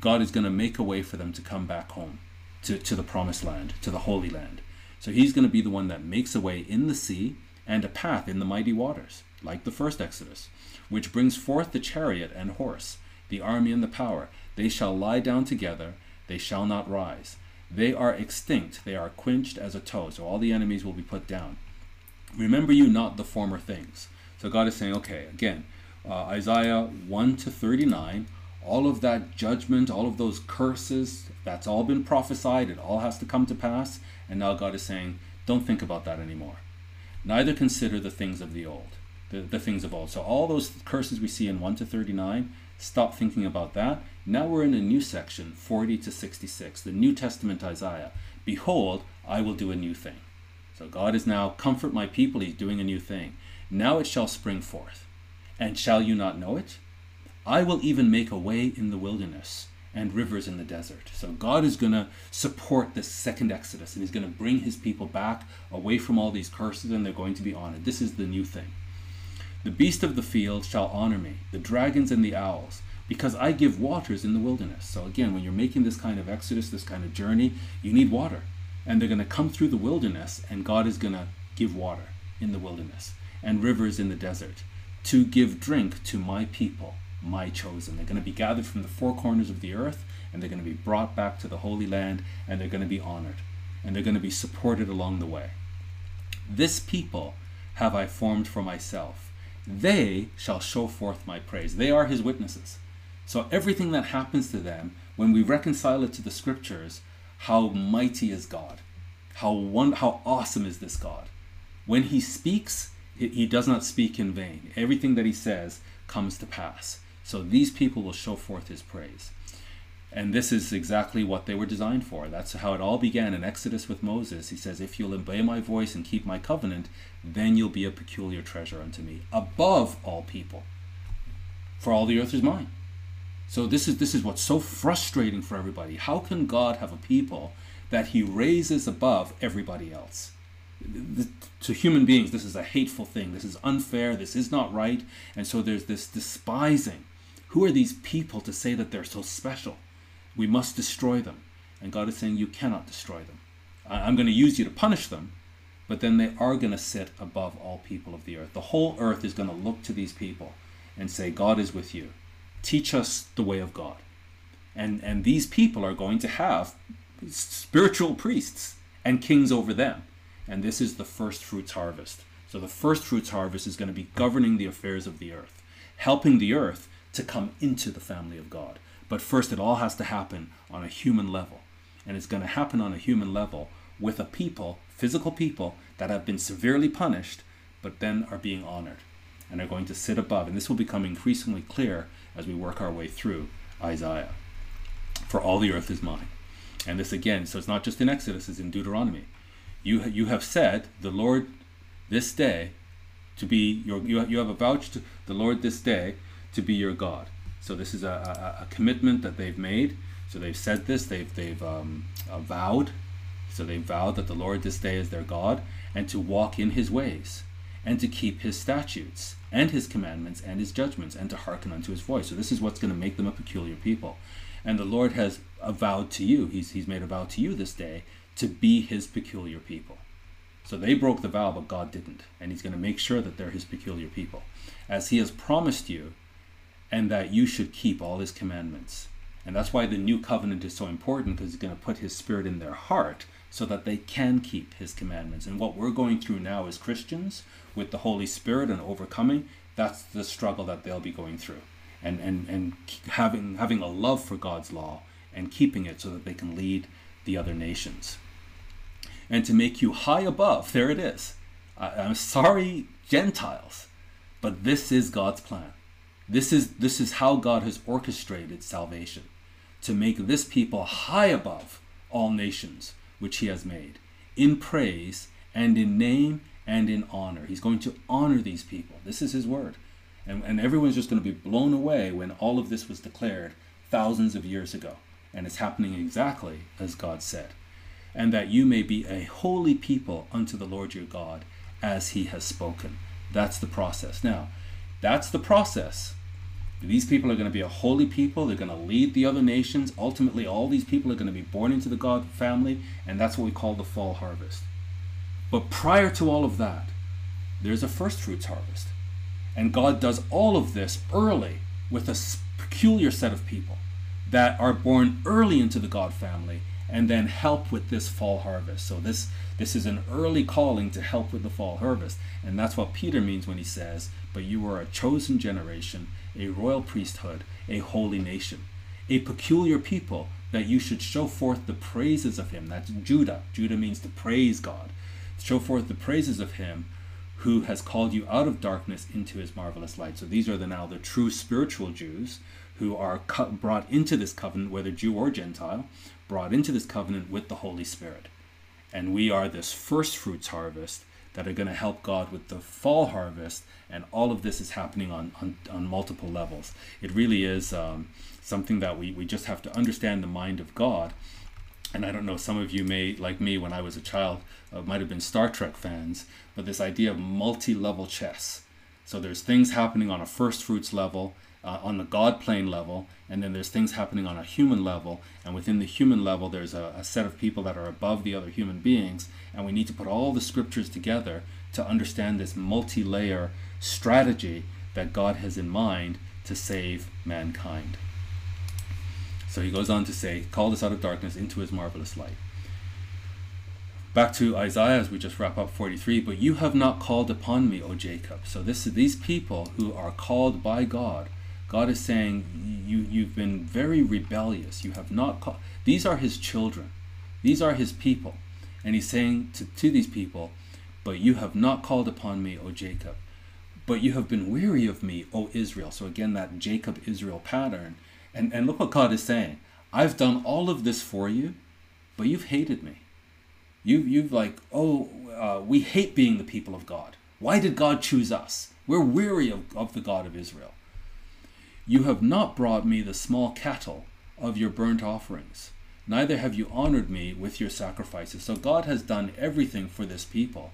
God is going to make a way for them to come back home to, to the promised land, to the Holy Land. So He's going to be the one that makes a way in the sea and a path in the mighty waters, like the first Exodus, which brings forth the chariot and horse, the army and the power. They shall lie down together, they shall not rise. They are extinct, they are quenched as a tow. So all the enemies will be put down. Remember you not the former things. So God is saying, okay, again, uh, Isaiah 1 to 39, all of that judgment, all of those curses, that's all been prophesied. It all has to come to pass. And now God is saying, don't think about that anymore. Neither consider the things of the old, the, the things of old. So all those curses we see in 1 to 39, stop thinking about that. Now we're in a new section, 40 to 66, the New Testament Isaiah. Behold, I will do a new thing. So God is now, comfort my people, he's doing a new thing. Now it shall spring forth. And shall you not know it? I will even make a way in the wilderness and rivers in the desert. So God is going to support this second Exodus and he's going to bring his people back away from all these curses and they're going to be honored. This is the new thing. The beast of the field shall honor me, the dragons and the owls, because I give waters in the wilderness. So again, when you're making this kind of Exodus, this kind of journey, you need water and they're going to come through the wilderness, and God is going to give water in the wilderness and rivers in the desert to give drink to my people, my chosen. They're going to be gathered from the four corners of the earth, and they're going to be brought back to the Holy Land, and they're going to be honored, and they're going to be supported along the way. This people have I formed for myself. They shall show forth my praise. They are his witnesses. So everything that happens to them, when we reconcile it to the scriptures, how mighty is God? How one, how awesome is this God? When he speaks, he does not speak in vain. Everything that he says comes to pass. So these people will show forth his praise. And this is exactly what they were designed for. That's how it all began in Exodus with Moses. He says, If you'll obey my voice and keep my covenant, then you'll be a peculiar treasure unto me, above all people. For all the earth is mine. So this is this is what's so frustrating for everybody. How can God have a people that he raises above everybody else? To human beings, this is a hateful thing. This is unfair. This is not right. And so there's this despising. Who are these people to say that they're so special? We must destroy them. And God is saying, You cannot destroy them. I'm going to use you to punish them, but then they are going to sit above all people of the earth. The whole earth is going to look to these people and say, God is with you teach us the way of God. And, and these people are going to have spiritual priests and kings over them. And this is the first fruits harvest. So the first fruits harvest is going to be governing the affairs of the earth, helping the earth to come into the family of God. But first, it all has to happen on a human level. And it's going to happen on a human level with a people, physical people, that have been severely punished, but then are being honored and are going to sit above. And this will become increasingly clear as we work our way through Isaiah. For all the earth is mine. And this again, so it's not just in Exodus, it's in Deuteronomy. You, you have said, the Lord this day to be your, you, you have avouched the Lord this day to be your God. So this is a, a, a commitment that they've made. So they've said this, they've, they've um, uh, vowed. So they vowed that the Lord this day is their God and to walk in his ways and to keep his statutes and his commandments and his judgments and to hearken unto his voice. So this is what's going to make them a peculiar people. And the Lord has avowed to you, he's, he's made a vow to you this day to be his peculiar people. So they broke the vow, but God didn't. And he's going to make sure that they're his peculiar people. As he has promised you, and that you should keep all his commandments. And that's why the new covenant is so important because he's going to put his spirit in their heart so that they can keep his commandments. And what we're going through now as Christians with the Holy Spirit and overcoming, that's the struggle that they'll be going through. And, and, and having, having a love for God's law and keeping it so that they can lead the other nations. And to make you high above, there it is. I, I'm sorry, Gentiles, but this is God's plan. This is, this is how God has orchestrated salvation to make this people high above all nations which he has made, in praise and in name and in honor. He's going to honor these people. This is his word. And, and everyone's just going to be blown away when all of this was declared thousands of years ago. And it's happening exactly as God said. And that you may be a holy people unto the Lord your God as he has spoken. That's the process. Now, that's the process. These people are going to be a holy people. They're going to lead the other nations. Ultimately, all these people are going to be born into the God family, and that's what we call the fall harvest. But prior to all of that, there's a first fruits harvest. And God does all of this early with a peculiar set of people that are born early into the God family and then help with this fall harvest. So this this is an early calling to help with the fall harvest. And that's what Peter means when he says, "But you are a chosen generation, a royal priesthood, a holy nation, a peculiar people that you should show forth the praises of him." That's Judah. Judah means to praise God. Show forth the praises of him who has called you out of darkness into his marvelous light. So these are the now the true spiritual Jews who are brought into this covenant, whether Jew or Gentile, brought into this covenant with the Holy Spirit. And we are this first fruits harvest that are going to help God with the fall harvest. And all of this is happening on, on, on multiple levels. It really is um, something that we, we just have to understand the mind of God. And I don't know, some of you may, like me when I was a child, uh, might have been Star Trek fans, but this idea of multi level chess. So there's things happening on a first fruits level, uh, on the God plane level, and then there's things happening on a human level. And within the human level, there's a, a set of people that are above the other human beings. And we need to put all the scriptures together to understand this multi layer strategy that God has in mind to save mankind. So he goes on to say, Called us out of darkness into his marvelous light. Back to Isaiah as we just wrap up 43, but you have not called upon me, O Jacob. So this these people who are called by God God is saying, you, You've been very rebellious. You have not called. These are His children, these are His people. And He's saying to, to these people, But you have not called upon me, O Jacob. But you have been weary of me, O Israel. So again, that Jacob Israel pattern. And, and look what God is saying I've done all of this for you, but you've hated me. You've, you've like, oh, uh, we hate being the people of God. Why did God choose us? We're weary of, of the God of Israel. You have not brought me the small cattle of your burnt offerings, neither have you honored me with your sacrifices. So God has done everything for this people,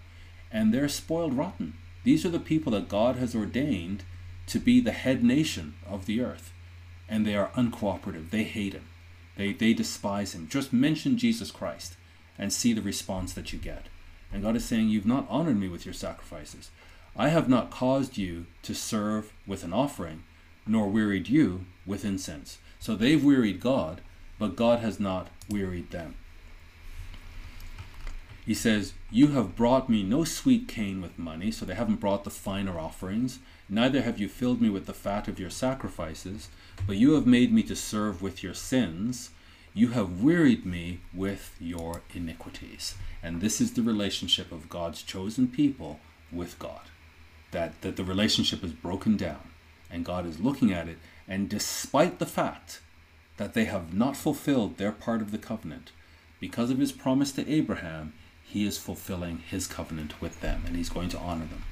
and they're spoiled rotten. These are the people that God has ordained to be the head nation of the earth, and they are uncooperative. They hate him, they, they despise him. Just mention Jesus Christ and see the response that you get. And God is saying, You've not honored me with your sacrifices. I have not caused you to serve with an offering nor wearied you with incense. So they've wearied God, but God has not wearied them. He says, You have brought me no sweet cane with money, so they haven't brought the finer offerings, neither have you filled me with the fat of your sacrifices, but you have made me to serve with your sins. You have wearied me with your iniquities. And this is the relationship of God's chosen people with God. That, that the relationship is broken down and God is looking at it. And despite the fact that they have not fulfilled their part of the covenant, because of his promise to Abraham, he is fulfilling his covenant with them and he's going to honor them.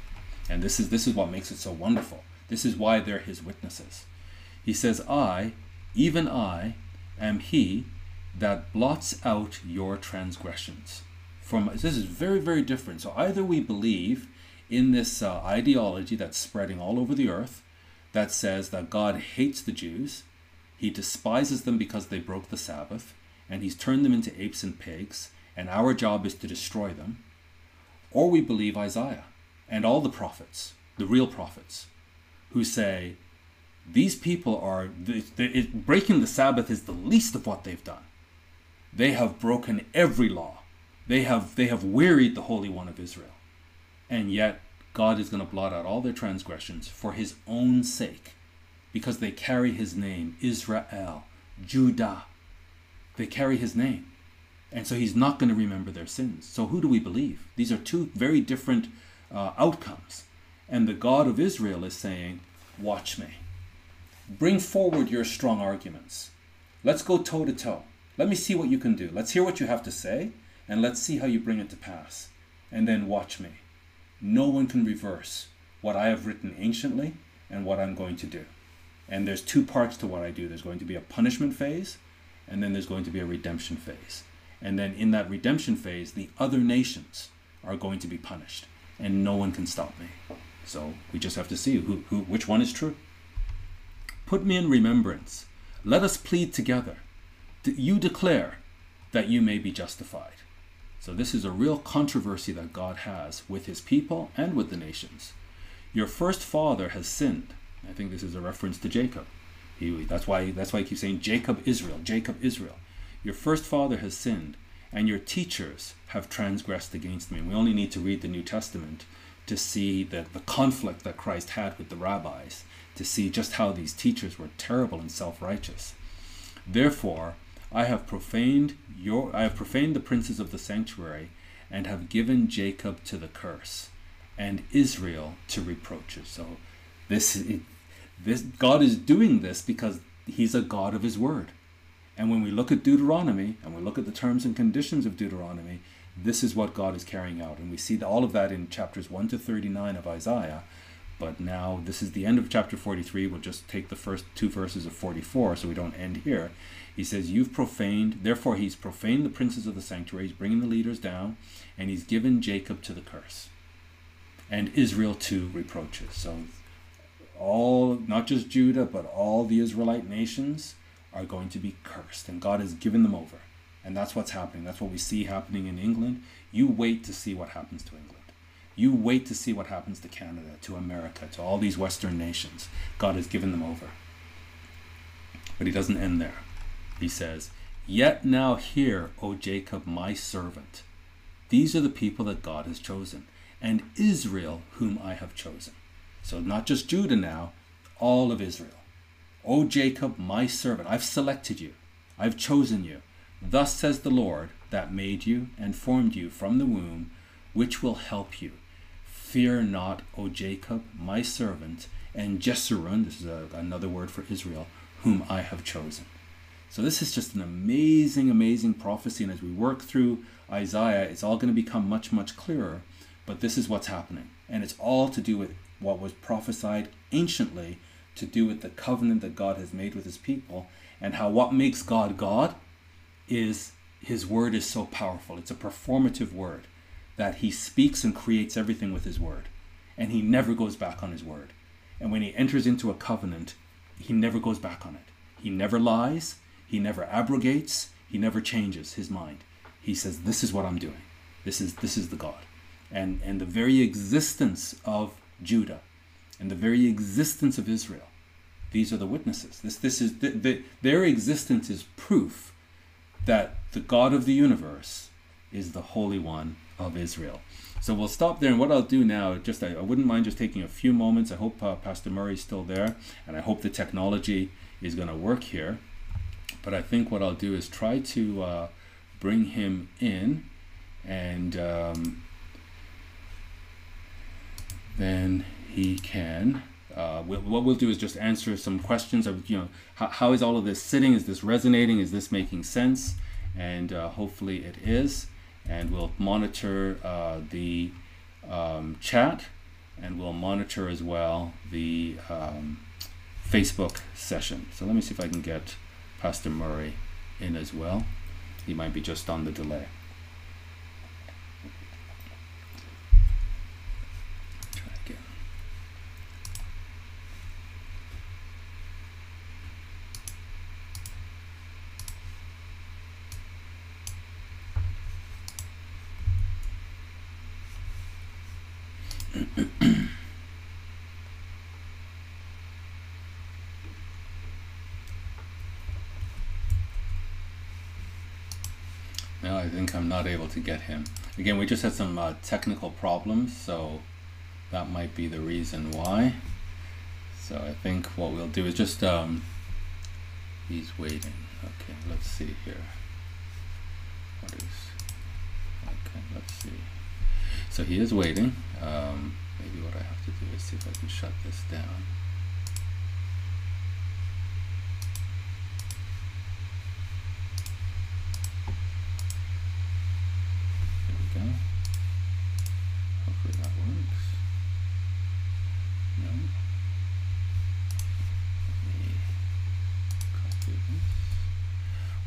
And this is this is what makes it so wonderful. This is why they're his witnesses. He says, I, even I, am he that blots out your transgressions. From this is very, very different. So either we believe in this uh, ideology that's spreading all over the earth, that says that God hates the Jews, he despises them because they broke the Sabbath, and he's turned them into apes and pigs, and our job is to destroy them. Or we believe Isaiah and all the prophets, the real prophets, who say, these people are breaking the Sabbath is the least of what they've done. They have broken every law. They have they have wearied the Holy One of Israel. And yet God is going to blot out all their transgressions for his own sake because they carry his name, Israel, Judah. They carry his name. And so he's not going to remember their sins. So who do we believe? These are two very different uh, outcomes. And the God of Israel is saying, Watch me. Bring forward your strong arguments. Let's go toe to toe. Let me see what you can do. Let's hear what you have to say, and let's see how you bring it to pass. and then watch me. No one can reverse what I have written anciently and what I'm going to do. And there's two parts to what I do. There's going to be a punishment phase, and then there's going to be a redemption phase. And then in that redemption phase, the other nations are going to be punished, and no one can stop me. So we just have to see who, who which one is true. Put me in remembrance. Let us plead together. You declare that you may be justified. So this is a real controversy that God has with his people and with the nations. Your first father has sinned. I think this is a reference to Jacob. He, that's why that's why he keeps saying Jacob Israel, Jacob Israel. Your first father has sinned, and your teachers have transgressed against me. And we only need to read the New Testament to see that the conflict that Christ had with the rabbis, to see just how these teachers were terrible and self-righteous. Therefore, I have profaned your I have profaned the princes of the sanctuary and have given Jacob to the curse and Israel to reproaches. So this this God is doing this because he's a God of his word. And when we look at Deuteronomy and we look at the terms and conditions of Deuteronomy, this is what God is carrying out. And we see all of that in chapters 1 to 39 of Isaiah. But now this is the end of chapter 43. We'll just take the first two verses of 44 so we don't end here. He says, You've profaned, therefore, he's profaned the princes of the sanctuary, he's bringing the leaders down, and he's given Jacob to the curse, and Israel to reproaches. So, all, not just Judah, but all the Israelite nations are going to be cursed, and God has given them over. And that's what's happening. That's what we see happening in England. You wait to see what happens to England. You wait to see what happens to Canada, to America, to all these Western nations. God has given them over. But he doesn't end there. He says, Yet now hear, O Jacob, my servant. These are the people that God has chosen, and Israel, whom I have chosen. So not just Judah now, all of Israel. O Jacob, my servant, I've selected you, I've chosen you. Thus says the Lord that made you and formed you from the womb, which will help you. Fear not, O Jacob, my servant, and Jeshurun, this is a, another word for Israel, whom I have chosen. So this is just an amazing, amazing prophecy. And as we work through Isaiah, it's all going to become much, much clearer. But this is what's happening. And it's all to do with what was prophesied anciently, to do with the covenant that God has made with his people, and how what makes God God is his word is so powerful. It's a performative word that he speaks and creates everything with his word. And he never goes back on his word. And when he enters into a covenant, he never goes back on it. He never lies. He never abrogates. He never changes his mind. He says, This is what I'm doing. This is this is the God. And and the very existence of Judah and the very existence of Israel, these are the witnesses. This this is the, the, their existence is proof that the God of the universe is the Holy One of Israel. So we'll stop there. And what I'll do now, just I, I wouldn't mind just taking a few moments. I hope uh, Pastor Murray's still there, and I hope the technology is going to work here. But I think what I'll do is try to uh, bring him in, and um, then he can. Uh, what we'll do is just answer some questions of you know how, how is all of this sitting? Is this resonating? Is this making sense? And uh, hopefully it is. And we'll monitor uh, the um, chat, and we'll monitor as well the um, Facebook session. So let me see if I can get Pastor Murray in as well. He might be just on the delay. I'm not able to get him. Again, we just had some uh, technical problems, so that might be the reason why. So I think what we'll do is just, um, he's waiting. Okay, let's see here. What is, okay, let's see. So he is waiting. Um, maybe what I have to do is see if I can shut this down.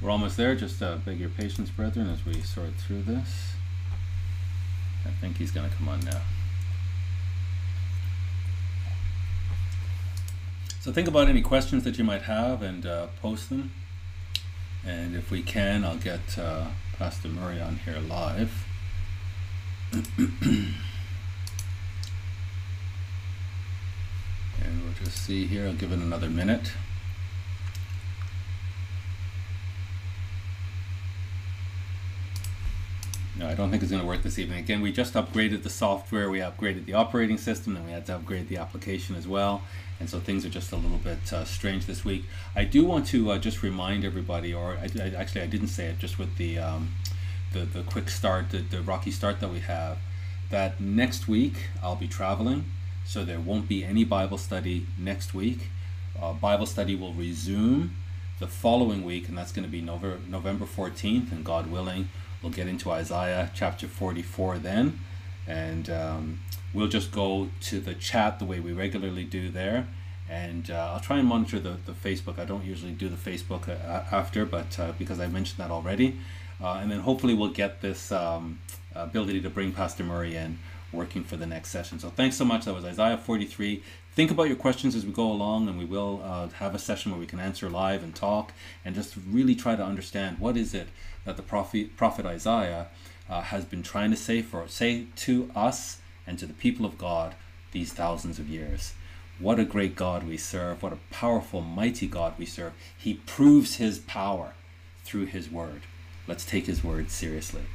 We're almost there. Just uh, beg your patience, brethren, as we sort through this. I think he's going to come on now. So think about any questions that you might have and uh, post them. And if we can, I'll get uh, Pastor Murray on here live. and we'll just see here, I'll give it another minute. No, I don't think it's going to work this evening. Again, we just upgraded the software, we upgraded the operating system, and we had to upgrade the application as well. And so things are just a little bit uh, strange this week. I do want to uh, just remind everybody, or I, I, actually I didn't say it, just with the um, the, the quick start, the, the rocky start that we have, that next week I'll be traveling, so there won't be any Bible study next week. Uh, Bible study will resume the following week, and that's going to be November, November 14th, and God willing We'll get into Isaiah chapter 44 then, and um, we'll just go to the chat the way we regularly do there. And uh, I'll try and monitor the, the Facebook. I don't usually do the Facebook uh, after, but uh, because I mentioned that already. Uh, and then hopefully we'll get this um, ability to bring Pastor Murray in working for the next session. So thanks so much. That was Isaiah 43. Think about your questions as we go along, and we will uh, have a session where we can answer live and talk and just really try to understand what is it that the prophet, prophet Isaiah uh, has been trying to say for say to us and to the people of God these thousands of years. What a great God we serve. What a powerful, mighty God we serve. He proves his power through his word. Let's take his word seriously.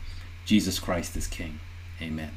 Jesus Christ is King. Amen.